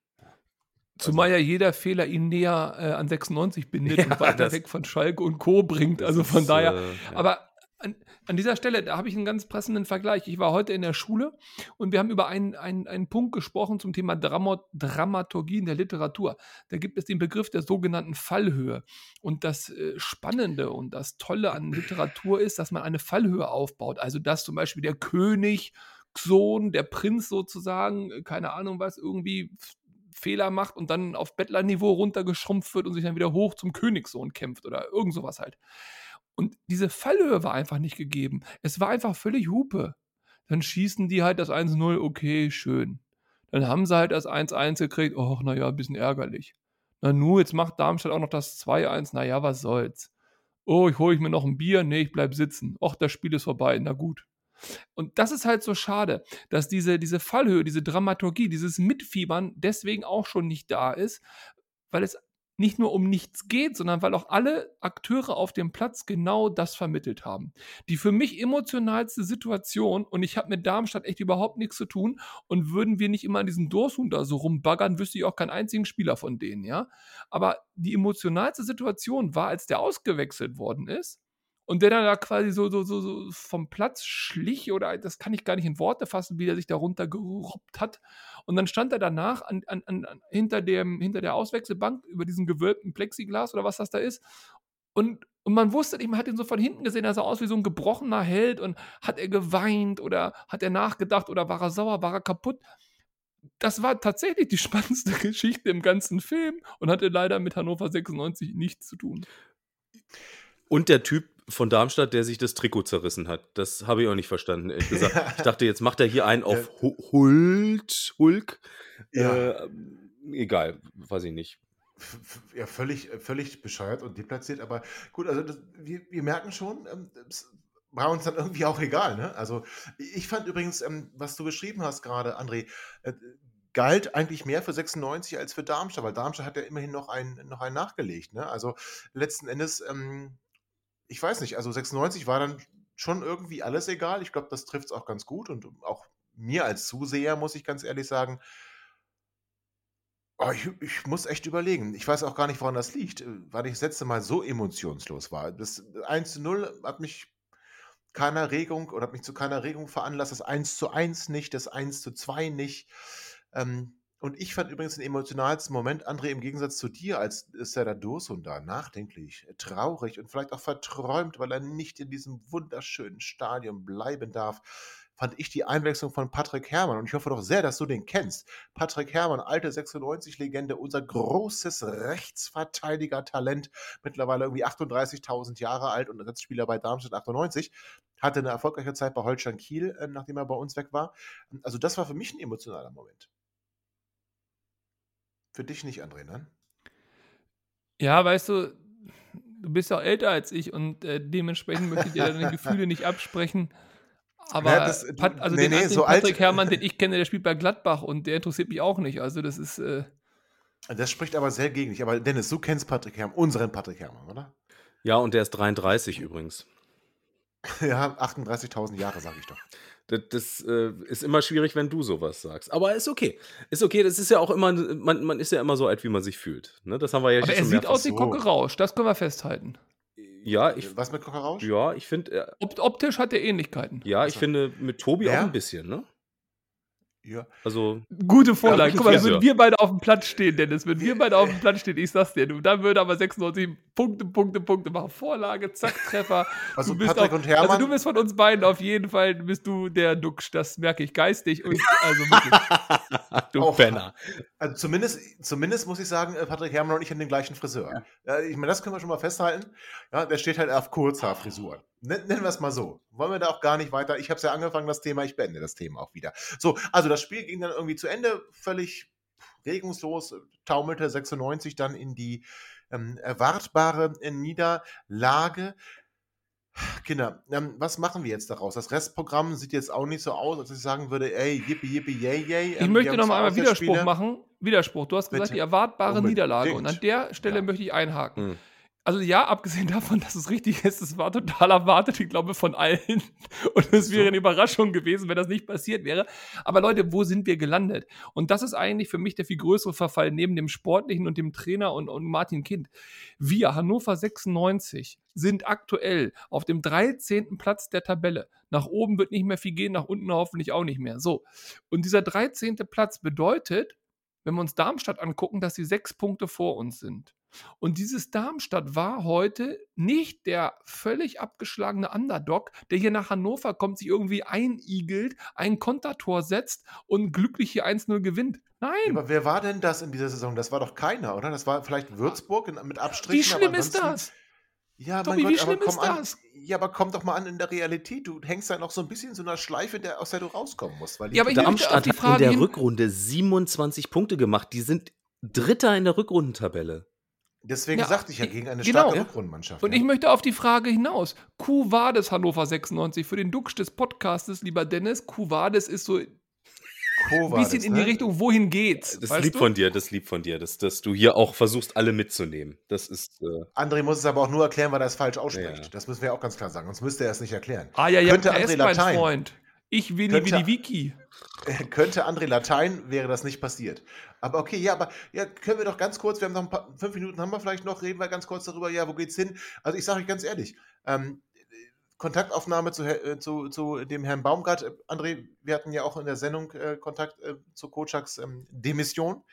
Zumal ja jeder Fehler ihn näher äh, an 96 bindet ja, und weiter weg von Schalke und Co. bringt. Also von ist, daher. Äh, ja. Aber an, an, dieser Stelle, da habe ich einen ganz passenden Vergleich. Ich war heute in der Schule und wir haben über einen, einen, einen Punkt gesprochen zum Thema Dramat Dramaturgie in der Literatur. Da gibt es den Begriff der sogenannten Fallhöhe. Und das äh, Spannende und das Tolle an Literatur ist, dass man eine Fallhöhe aufbaut. Also, dass zum Beispiel der König, Sohn, der Prinz sozusagen, äh, keine Ahnung was, irgendwie Fehler macht und dann auf Bettlerniveau runtergeschrumpft wird und sich dann wieder hoch zum Königssohn kämpft oder irgend sowas halt. Und diese Fallhöhe war einfach nicht gegeben. Es war einfach völlig Hupe. Dann schießen die halt das 1-0, okay, schön. Dann haben sie halt das 1-1 gekriegt, oh, naja, ein bisschen ärgerlich. Na nu, jetzt macht Darmstadt auch noch das 2-1, naja, was soll's. Oh, ich hole ich mir noch ein Bier, nee, ich bleib sitzen. Och, das Spiel ist vorbei, na gut. Und das ist halt so schade, dass diese, diese Fallhöhe, diese Dramaturgie, dieses Mitfiebern deswegen auch schon nicht da ist, weil es nicht nur um nichts geht, sondern weil auch alle Akteure auf dem Platz genau das vermittelt haben. Die für mich emotionalste Situation, und ich habe mit Darmstadt echt überhaupt nichts zu tun, und würden wir nicht immer an diesen Dorsun da so rumbaggern, wüsste ich auch keinen einzigen Spieler von denen, ja. Aber die emotionalste Situation war, als der ausgewechselt worden ist und der dann da quasi so, so, so, so vom Platz schlich, oder das kann ich gar nicht in Worte fassen, wie er sich da runtergerobbt hat. Und dann stand er danach an, an, an, hinter, dem, hinter der Auswechselbank über diesen gewölbten Plexiglas oder was das da ist. Und, und man wusste nicht, man hat ihn so von hinten gesehen, er sah aus wie so ein gebrochener Held und hat er geweint oder hat er nachgedacht oder war er sauer, war er kaputt. Das war tatsächlich die spannendste Geschichte im ganzen Film und hatte leider mit Hannover 96 nichts zu tun. Und der Typ von Darmstadt, der sich das Trikot zerrissen hat. Das habe ich auch nicht verstanden, ehrlich gesagt. Ich dachte, jetzt macht er hier einen auf Hult, Hulk. Ja. Äh, egal, weiß ich nicht. Ja, völlig, völlig bescheuert und deplatziert, aber gut, also das, wir, wir merken schon, ähm, war uns dann irgendwie auch egal. Ne? Also ich fand übrigens, ähm, was du geschrieben hast gerade, André, äh, galt eigentlich mehr für 96 als für Darmstadt, weil Darmstadt hat ja immerhin noch einen, noch einen nachgelegt. Ne? Also letzten Endes ähm, ich weiß nicht, also 96 war dann schon irgendwie alles egal. Ich glaube, das trifft es auch ganz gut und auch mir als Zuseher, muss ich ganz ehrlich sagen, oh, ich, ich muss echt überlegen. Ich weiß auch gar nicht, woran das liegt, äh, weil ich das letzte Mal so emotionslos war. Das 1 zu 0 hat mich keiner Regung oder hat mich zu keiner Regung veranlasst. Das 1 zu 1 nicht, das 1 zu 2 nicht. Ähm, und ich fand übrigens den emotionalsten Moment, André, im Gegensatz zu dir, als Serdar Dursun da nachdenklich, traurig und vielleicht auch verträumt, weil er nicht in diesem wunderschönen Stadion bleiben darf, fand ich die Einwechslung von Patrick Herrmann. Und ich hoffe doch sehr, dass du den kennst. Patrick Herrmann, alte 96-Legende, unser großes Rechtsverteidiger-Talent, mittlerweile irgendwie 38.000 Jahre alt und Ersatzspieler bei Darmstadt 98. Hatte eine erfolgreiche Zeit bei Holstein Kiel, äh, nachdem er bei uns weg war. Also, das war für mich ein emotionaler Moment. Für dich nicht, André, ne? Ja, weißt du, du bist ja auch älter als ich und äh, dementsprechend möchte ich dir deine Gefühle nicht absprechen. Aber Ja, das- Pat, also nee, den nee, so alt- Patrick Herrmann, den ich kenne, der spielt bei Gladbach und der interessiert mich auch nicht. Also das ist, äh, Das spricht aber sehr gegen dich. Aber Dennis, du kennst Patrick Herrmann, unseren Patrick Herrmann, oder? Ja, und der ist 33 übrigens. Ja, 38.000 Jahre, sage ich doch. Das, das äh, ist immer schwierig, wenn du sowas sagst. Aber ist okay. Ist okay, das ist ja auch immer, man, man ist ja immer so alt, wie man sich fühlt. Ne? Das haben wir ja aber schon er sieht aus wie so. Kocke Rausch, das können wir festhalten. Ja, ich, Was mit Kocherausch? ja, ich finde, Op optisch hat er Ähnlichkeiten. ja, ich Also- finde mit Tobi Wer? auch ein bisschen, ne? Ja. Also, Gute Vorlage. Ja, Guck mal, würden wir beide auf dem Platz stehen, Dennis. Wenn wir beide auf dem Platz stehen, ich sag's dir, du, dann würde aber 96 Punkte, Punkte, Punkte machen. Vorlage, zack, Treffer. Also Du bist Patrick auch- und Hermann. Also du bist von uns beiden auf jeden Fall, bist du der Duxch, das merke ich geistig und also wirklich. du Auch- Penner. Also zumindest, zumindest muss ich sagen, äh, Patrick Herrmann und ich haben den gleichen Friseur. Ja. ich meine, das können wir schon mal festhalten. Ja, der steht halt auf Kurzhaarfrisuren. Nen- Nennen wir es mal so. Wollen wir da auch gar nicht weiter. Ich habe es ja angefangen, das Thema. Ich beende das Thema auch wieder. So, also das Spiel ging dann irgendwie zu Ende. Völlig regungslos. Taumelte 96 dann in die ähm, erwartbare äh, Niederlage. Kinder, ähm, was machen wir jetzt daraus? Das Restprogramm sieht jetzt auch nicht so aus, als ich sagen würde, ey, yippie, yippie, yay, yay. Ich Ähm, möchte wir noch einmal Widerspruch machen. Widerspruch. Du hast gesagt, Bitte. die erwartbare Unbedingt. Niederlage. Und an der Stelle Ja. möchte ich einhaken. Hm. Also ja, abgesehen davon, dass es richtig ist, es war total erwartet, ich glaube, von allen. Und es wäre eine Überraschung gewesen, wenn das nicht passiert wäre. Aber Leute, wo sind wir gelandet? Und das ist eigentlich für mich der viel größere Verfall neben dem Sportlichen und dem Trainer und, und Martin Kind. Wir, Hannover 96, sind aktuell auf dem 13. Platz der Tabelle. Nach oben wird nicht mehr viel gehen, nach unten hoffentlich auch nicht mehr. So. Und dieser 13. Platz bedeutet, wenn wir uns Darmstadt angucken, dass sie sechs Punkte vor uns sind. Und dieses Darmstadt war heute nicht der völlig abgeschlagene Underdog, der hier nach Hannover kommt, sich irgendwie einigelt, ein Kontertor setzt und glücklich hier 1-0 gewinnt. Nein, Aber wer war denn das in dieser Saison? Das war doch keiner, oder? Das war vielleicht Würzburg in, mit Abstrichen. wie schlimm aber ist das? Ja, Tobi, mein wie Gott, aber schlimm komm ist an. das? Ja, aber komm doch mal an in der Realität. Du hängst da noch so ein bisschen in so einer Schleife, der, aus der du rauskommen musst. Weil die- Ja, aber Darmstadt hat in der Rückrunde 27 Punkte gemacht. Die sind Dritter in der Rückrundentabelle. Deswegen Ja, sagte ich ja gegen eine genau. starke. Rückrundenmannschaft. Und ja. ich möchte auf die Frage hinaus. Cuvades Hannover 96 für den Duxch des Podcastes, lieber Dennis. Cuvades ist so ein war bisschen das, in die ne? Richtung, wohin geht's? Das lieb du? von dir, das lieb von dir, dass, dass du hier auch versuchst, alle mitzunehmen. Das ist. Äh, André muss es aber auch nur erklären, weil er es falsch ausspricht. Ja. Das müssen wir auch ganz klar sagen. Sonst müsste er es nicht erklären. Ah ja, ja, Könnte André ist mein Latein. Freund. Ich Winnie Könnte- Winnie Wiki. Könnte André Latein, wäre das nicht passiert. Aber okay, ja, aber ja, können wir doch ganz kurz, wir haben noch ein paar, fünf Minuten haben wir vielleicht noch, reden wir ganz kurz darüber, ja, wo geht's hin? Also ich sage euch ganz ehrlich, ähm, Kontaktaufnahme zu, äh, zu, zu dem Herrn Baumgart. Äh, André, wir hatten ja auch in der Sendung äh, Kontakt äh, zu Kochaks ähm, Demission.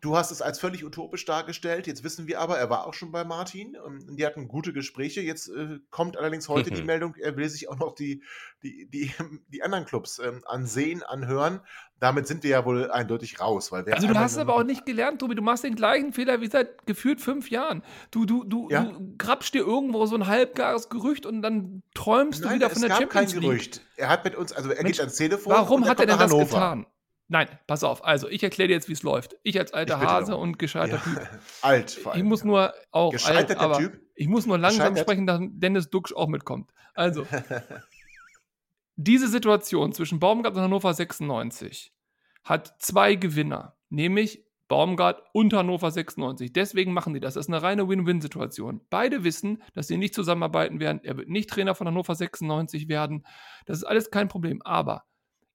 Du hast es als völlig utopisch dargestellt. Jetzt wissen wir aber, er war auch schon bei Martin. ähm, Die hatten gute Gespräche. Jetzt äh, kommt allerdings heute die Meldung, er will sich auch noch die, die, die, die anderen Clubs ähm, ansehen, anhören. Damit sind wir ja wohl eindeutig raus. Weil wir Also du hast aber auch nicht gelernt, Tobi, du machst den gleichen Fehler wie seit gefühlt fünf Jahren. Du, du, du, Ja. du grabst dir irgendwo so ein halbgares Gerücht und dann träumst du Nein, wieder es von der gab Champions kein League. Gerücht. Er hat mit uns, also er Mensch, geht ans Telefon. Warum und hat er kommt denn nach das Hannover. getan? Nein, pass auf. Also, ich erkläre dir jetzt, wie es läuft. Ich als alter Ich Hase darum. und gescheiter Ja. Typ. Alt vor allem. Ich muss nur auch alt, Gescheiterter aber Typ. ich muss nur langsam sprechen, dass Dennis Duxch auch mitkommt. Also, diese Situation zwischen Baumgart und Hannover 96 hat zwei Gewinner, nämlich Baumgart und Hannover 96. Deswegen machen die das. Das ist eine reine Win-Win-Situation. Beide wissen, dass sie nicht zusammenarbeiten werden. Er wird nicht Trainer von Hannover 96 werden. Das ist alles kein Problem. Aber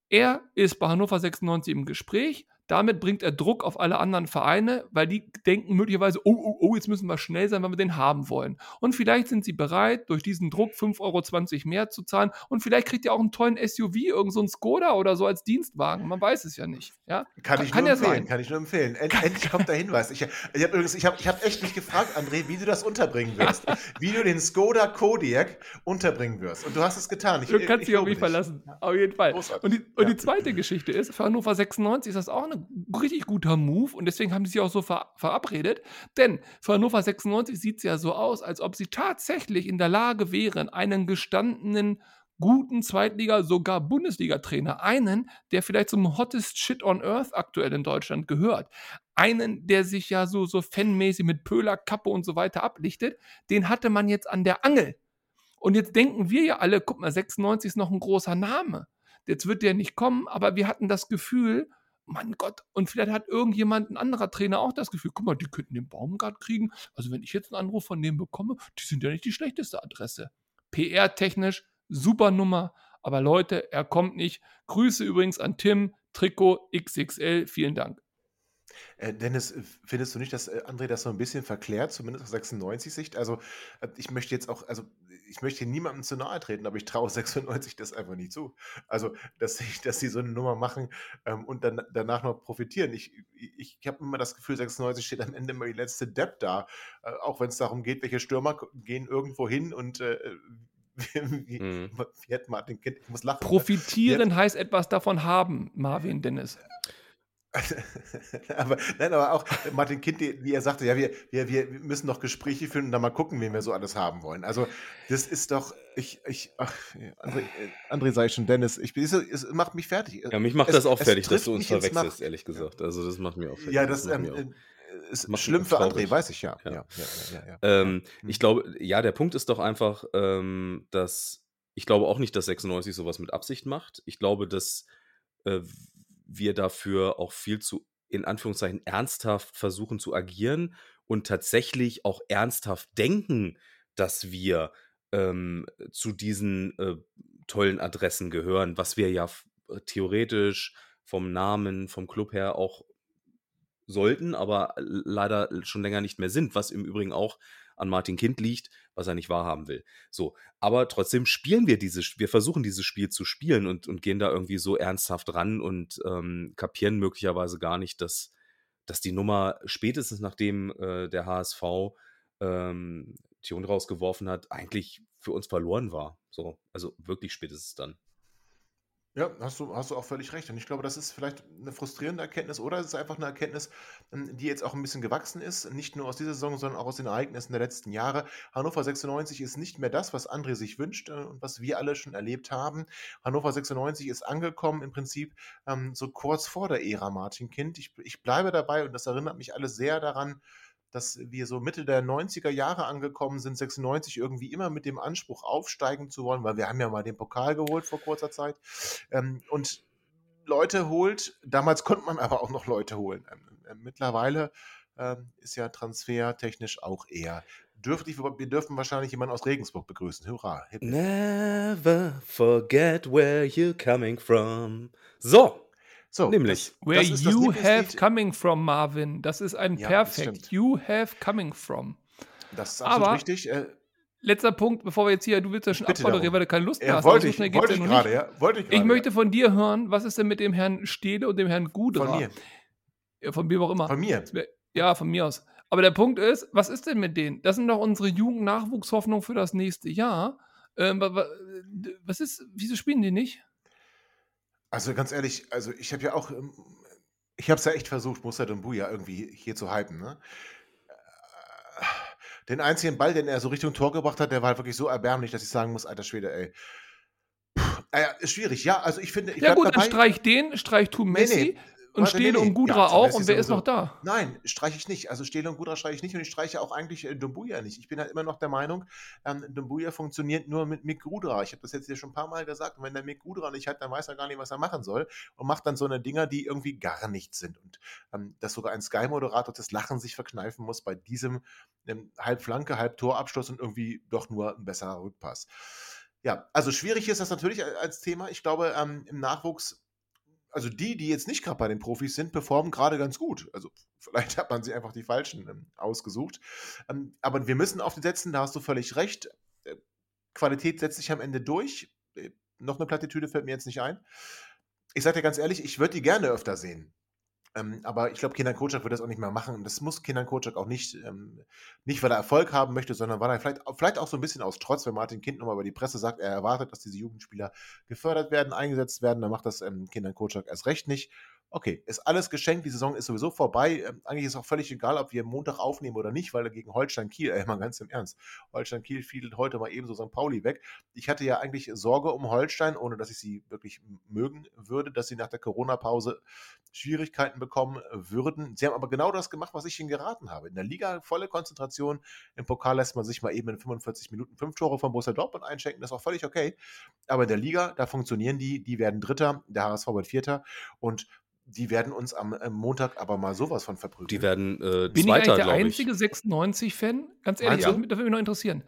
er ist bei Hannover 96 im Gespräch damit bringt er Druck auf alle anderen Vereine, weil die denken möglicherweise, oh, oh, oh, jetzt müssen wir schnell sein, weil wir den haben wollen. Und vielleicht sind sie bereit, durch diesen Druck 5,20 Euro mehr zu zahlen. Und vielleicht kriegt ihr auch einen tollen SUV, irgend so Skoda oder so als Dienstwagen. Man weiß es ja nicht. Ja? Kann, kann ich kann nur ja empfehlen. Sein. Kann ich nur empfehlen. End, endlich kommt der Hinweis. Ich, ich habe übrigens, ich habe ich hab echt mich gefragt, André, wie du das unterbringen wirst. wie du den Skoda Kodiak unterbringen wirst. Und du hast es getan. Ich, du kannst dich auf mich verlassen. Auf jeden Fall. Und die, und die zweite Geschichte ist, für Hannover 96 ist das auch eine ein richtig guter Move und deswegen haben sie sich auch so ver verabredet. Denn für Hannover 96 sieht es ja so aus, als ob sie tatsächlich in der Lage wären, einen gestandenen guten Zweitliga, sogar Bundesliga-Trainer, einen, der vielleicht zum hottest Shit on Earth aktuell in Deutschland gehört, einen, der sich ja so, so fanmäßig mit Pöhler, Kappe und so weiter ablichtet, den hatte man jetzt an der Angel. Und jetzt denken wir ja alle, guck mal, 96 ist noch ein großer Name. Jetzt wird der nicht kommen, aber wir hatten das Gefühl, mein Gott, und vielleicht hat irgendjemand, ein anderer Trainer auch das Gefühl, guck mal, die könnten den Baumgart kriegen. Also wenn ich jetzt einen Anruf von dem bekomme, die sind ja nicht die schlechteste Adresse. PR-technisch, super Nummer, aber Leute, er kommt nicht. Grüße übrigens an Tim, Trikot XXL, vielen Dank. Äh, Dennis, findest du nicht, dass äh, André das so ein bisschen verklärt, zumindest aus 96-Sicht? Also, äh, ich möchte jetzt auch, also ich möchte hier niemandem zu nahe treten, aber ich traue 96 das einfach nicht zu. Also, dass sie, dass sie so eine Nummer machen ähm, und dann danach noch profitieren. Ich, ich, ich habe immer das Gefühl, 96 steht am Ende immer die letzte Depp da. Äh, auch wenn es darum geht, welche Stürmer gehen irgendwo hin und äh, wie, hm. wie, hat Martin Kind, ich muss lachen. Ne? Profitieren heißt etwas davon haben, Marvin Dennis. aber, nein, aber auch Martin Kind, wie er sagte, ja, wir, wir, wir müssen doch Gespräche führen und dann mal gucken, wen wir so alles haben wollen. Also, das ist doch, ich, ich, ach, André, äh, André sei schon, Dennis, ich, es, es macht mich fertig. Ja, mich macht es, das auch fertig, dass du uns verwechselst, ehrlich gesagt. Also, das macht mir auch fertig. Ja, das, das ähm, äh, ist schlimm für André, weiß ich ja. ja. ja, ja, ähm, hm. ich glaube, ja, der Punkt ist doch einfach, ähm, dass ich glaube auch nicht, dass 96 sowas mit Absicht macht. Ich glaube, dass äh, wir dafür auch viel zu, in Anführungszeichen, ernsthaft versuchen zu agieren und tatsächlich auch ernsthaft denken, dass wir ähm, zu diesen äh, tollen Adressen gehören, was wir ja äh, theoretisch vom Namen, vom Club her auch sollten, aber leider schon länger nicht mehr sind, was im Übrigen auch an Martin Kind liegt, was er nicht wahrhaben will. So, aber trotzdem spielen wir dieses, wir versuchen dieses Spiel zu spielen und, und gehen da irgendwie so ernsthaft ran und ähm, kapieren möglicherweise gar nicht, dass, dass die Nummer spätestens nachdem äh, der HSV ähm, Tion rausgeworfen hat, eigentlich für uns verloren war. So, also wirklich spätestens dann. Ja, hast du, hast du auch völlig recht. Und ich glaube, das ist vielleicht eine frustrierende Erkenntnis oder es ist einfach eine Erkenntnis, ähm, die jetzt auch ein bisschen gewachsen ist. Nicht nur aus dieser Saison, sondern auch aus den Ereignissen der letzten Jahre. Hannover 96 ist nicht mehr das, was André sich wünscht äh, und was wir alle schon erlebt haben. Hannover 96 ist angekommen im Prinzip ähm, so kurz vor der Ära Martin Kind. Ich, ich bleibe dabei und das erinnert mich alles sehr daran, dass wir so Mitte der 90er Jahre angekommen sind, 96 irgendwie immer mit dem Anspruch aufsteigen zu wollen, weil wir haben ja mal den Pokal geholt vor kurzer Zeit. Ähm, und Leute holt, damals konnte man aber auch noch Leute holen. Ähm, äh, mittlerweile ähm, ist ja transfertechnisch auch eher dürftig. Wir dürfen wahrscheinlich jemanden aus Regensburg begrüßen. Hurra. Never forget where you're coming from. So, so, nämlich. Das, Where das you have coming from, Marvin. Das ist ein ja, Perfekt. You have coming from. Das ist absolut Aber, richtig. Äh, letzter Punkt, bevor wir jetzt hier, du willst ja schon abmoderieren, weil du keine Lust mehr ja, hast. Wollte ich, wollte ich gerade, ja. Wollte ich, ich möchte von dir hören, was ist denn mit dem Herrn Stehle und dem Herrn Gudra? Von mir. Ja, von mir auch immer. Von mir. Ja, von mir aus. Aber der Punkt ist, was ist denn mit denen? Das sind doch unsere Jugendnachwuchshoffnungen für das nächste Jahr. Ähm, was ist, wieso spielen die nicht? Also ganz ehrlich, also ich habe ja auch, ähm, ich habe es ja echt versucht, Musa Dumbuya irgendwie hier zu hypen. Ne? Äh, den einzigen Ball, den er so Richtung Tor gebracht hat, der war halt wirklich so erbärmlich, dass ich sagen muss, alter Schwede, ey. Puh, äh, ist schwierig, ja, also ich finde, ich Ja gut, dabei. dann streich den, streich Tu Messi. Nee. Und Warte, nee, nee. und Gudra Ja, auch. Und wer ist noch da? Nein, streiche ich nicht. Also Stehle und Gudra streiche ich nicht und ich streiche auch eigentlich äh, Dumbuya nicht. Ich bin halt immer noch der Meinung, ähm, Dumbuya funktioniert nur mit Mick Gudra. Ich habe das jetzt hier schon ein paar Mal gesagt. Und wenn der Mick Gudra nicht hat, dann weiß er gar nicht, was er machen soll und macht dann so eine Dinger, die irgendwie gar nichts sind. Und ähm, dass sogar ein Sky-Moderator das Lachen sich verkneifen muss bei diesem ähm, halb Flanke, halb Torabschluss und irgendwie doch nur ein besserer Rückpass. Ja, also schwierig ist das natürlich a- als Thema. Ich glaube, ähm, im Nachwuchs also die, die jetzt nicht gerade bei den Profis sind, performen gerade ganz gut. Also vielleicht hat man sich einfach die falschen ähm, ausgesucht. Ähm, aber wir müssen auf die setzen, da hast du völlig recht. Äh, Qualität setzt sich am Ende durch. Äh, noch eine Plattitüde fällt mir jetzt nicht ein. Ich sage dir ganz ehrlich, ich würde die gerne öfter sehen. Ähm, aber ich glaube, Kenan Kocak wird das auch nicht mehr machen. Und das muss Kenan Kocak auch nicht, ähm, nicht, weil er Erfolg haben möchte, sondern weil er vielleicht, vielleicht auch so ein bisschen aus Trotz, wenn Martin Kind nochmal über die Presse sagt, er erwartet, dass diese Jugendspieler gefördert werden, eingesetzt werden, dann macht das ähm, Kenan Kocak erst recht nicht. Okay, ist alles geschenkt, die Saison ist sowieso vorbei. Ähm, eigentlich ist auch völlig egal, ob wir Montag aufnehmen oder nicht, weil gegen Holstein Kiel, ey, mal ganz im Ernst, Holstein Kiel fiel heute mal ebenso St. Pauli weg. Ich hatte ja eigentlich Sorge um Holstein, ohne dass ich sie wirklich mögen würde, dass sie nach der Corona-Pause Schwierigkeiten bekommen würden. Sie haben aber genau das gemacht, was ich ihnen geraten habe. In der Liga volle Konzentration, im Pokal lässt man sich mal eben in 45 Minuten fünf Tore von Borussia Dortmund einschenken, das ist auch völlig okay. Aber in der Liga, da funktionieren die, die werden Dritter, der HSV wird Vierter und die werden uns am äh, Montag aber mal sowas von verprügeln. Die werden äh, Bin ich Zweiter, eigentlich der ich. einzige 96-Fan? Ganz ehrlich, das würde mich noch interessieren.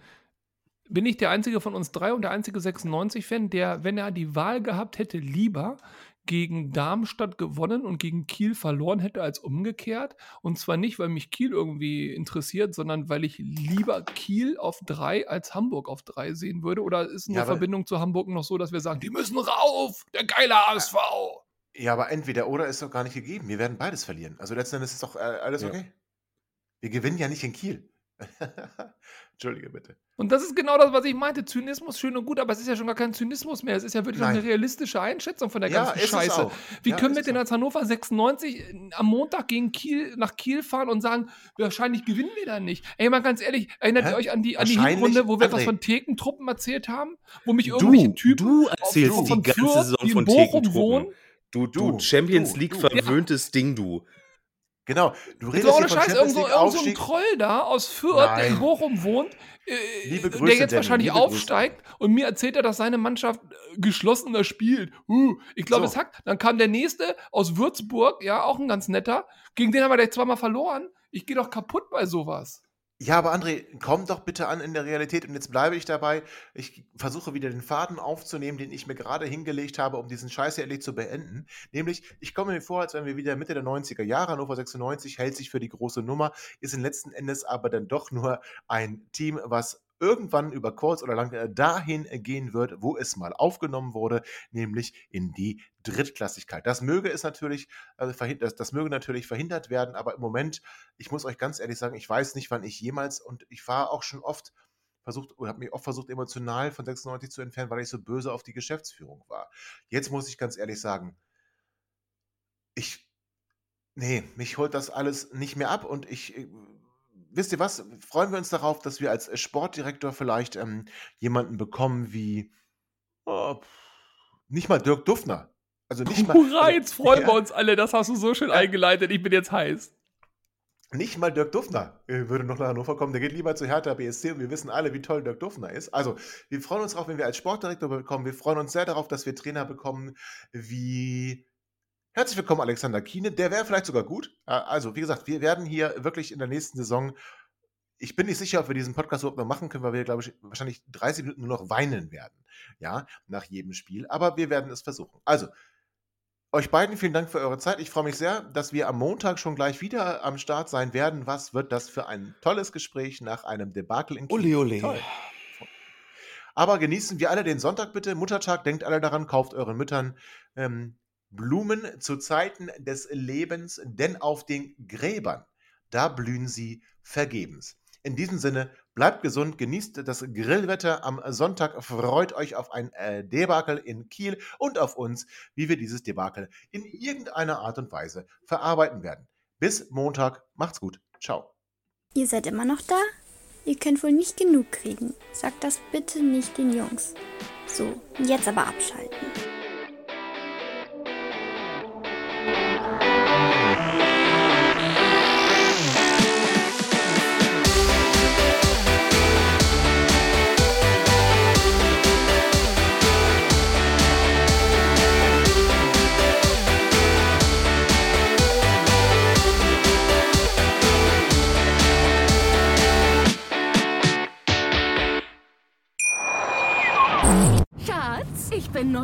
Bin ich der einzige von uns drei und der einzige 96-Fan, der, wenn er die Wahl gehabt hätte, lieber gegen Darmstadt gewonnen und gegen Kiel verloren hätte als umgekehrt? Und zwar nicht, weil mich Kiel irgendwie interessiert, sondern weil ich lieber Kiel auf drei als Hamburg auf drei sehen würde? Oder ist eine Ja, Verbindung zu Hamburg noch so, dass wir sagen, die müssen rauf, der geile HSV? Ja, aber entweder oder ist doch gar nicht gegeben. Wir werden beides verlieren. Also letzten Endes ist doch äh, alles Ja. okay. Wir gewinnen ja nicht in Kiel. Entschuldige bitte. Und das ist genau das, was ich meinte. Zynismus, schön und gut, aber es ist ja schon gar kein Zynismus mehr. Es ist ja wirklich Nein. eine realistische Einschätzung von der Ja, ganzen Scheiße. Wie Ja, können wir denn als Hannover 96 am Montag gegen Kiel nach Kiel fahren und sagen, wahrscheinlich gewinnen wir da nicht? Ey, mal ganz ehrlich, erinnert Hä? ihr euch an die, an die Hinrunde, wo wir etwas André. von Thekentruppen erzählt haben? Wo mich irgendwelche Du, Typen du auf- erzählst von die ganze Saison von Thekentruppen. Du, du, Du, Champions du, League du. verwöhntes Ding, du. Genau. Du redest hier ohne Scheiß, irgendwo, irgend so ein. Troll da aus Fürth, der in Nein. Bochum wohnt, äh, Liebe der Grüße, jetzt Danny, wahrscheinlich liebe Grüße. aufsteigt und mir erzählt er, dass seine Mannschaft äh, geschlossener spielt. Uh, ich glaube, So. es hackt. Dann kam der nächste aus Würzburg, ja, auch ein ganz netter. Gegen den haben wir gleich zweimal verloren. Ich gehe doch kaputt bei sowas. Ja, aber André, komm doch bitte an in der Realität. Und jetzt bleibe ich dabei. Ich versuche wieder den Faden aufzunehmen, den ich mir gerade hingelegt habe, um diesen Scheiß hier endlich zu beenden. Nämlich, ich komme mir vor, als wenn wir wieder Mitte der 90er Jahre, Hannover 96 hält sich für die große Nummer, ist in letzten Endes aber dann doch nur ein Team, was irgendwann über kurz oder lang äh, dahin äh, gehen wird, wo es mal aufgenommen wurde, nämlich in die Drittklassigkeit. Das möge es natürlich, äh, verhindert, das, möge natürlich verhindert werden, aber im Moment, ich muss euch ganz ehrlich sagen, ich weiß nicht, wann ich jemals und ich war auch schon oft versucht oder habe mich oft versucht, emotional von 96 zu entfernen, weil ich so böse auf die Geschäftsführung war. Jetzt muss ich ganz ehrlich sagen, ich, nee, mich holt das alles nicht mehr ab und ich, wisst ihr was, freuen wir uns darauf, dass wir als Sportdirektor vielleicht ähm, jemanden bekommen wie, oh, nicht mal Dirk Duffner. Also nicht mal, Hurra, also, jetzt freuen ja. wir uns alle. Das hast du so schön Ja. eingeleitet. Ich bin jetzt heiß. Nicht mal Dirk Duffner äh, würde noch nach Hannover kommen. Der geht lieber zu Hertha BSC und wir wissen alle, wie toll Dirk Duffner ist. Also, wir freuen uns darauf, wenn wir als Sportdirektor bekommen. Wir freuen uns sehr darauf, dass wir Trainer bekommen wie. Herzlich willkommen, Alexander Kiene. Der wäre vielleicht sogar gut. Äh, Also, wie gesagt, wir werden hier wirklich in der nächsten Saison. Ich bin nicht sicher, ob wir diesen Podcast überhaupt noch machen können, weil wir, glaube ich, wahrscheinlich 30 Minuten nur noch weinen werden. Ja, nach jedem Spiel. Aber wir werden es versuchen. Also, euch beiden vielen Dank für eure Zeit. Ich freue mich sehr, dass wir am Montag schon gleich wieder am Start sein werden. Was wird das für ein tolles Gespräch nach einem Debakel in Kiel? Ole, ole. Toll. Aber genießen wir alle den Sonntag bitte. Muttertag, denkt alle daran, kauft euren Müttern ähm, Blumen zu Zeiten des Lebens, denn auf den Gräbern, da blühen sie vergebens. In diesem Sinne, bleibt gesund, genießt das Grillwetter am Sonntag, freut euch auf ein äh, Debakel in Kiel und auf uns, wie wir dieses Debakel in irgendeiner Art und Weise verarbeiten werden. Bis Montag, macht's gut. Ciao. Ihr seid immer noch da? Ihr könnt wohl nicht genug kriegen. Sagt das bitte nicht den Jungs. So, jetzt aber abschalten.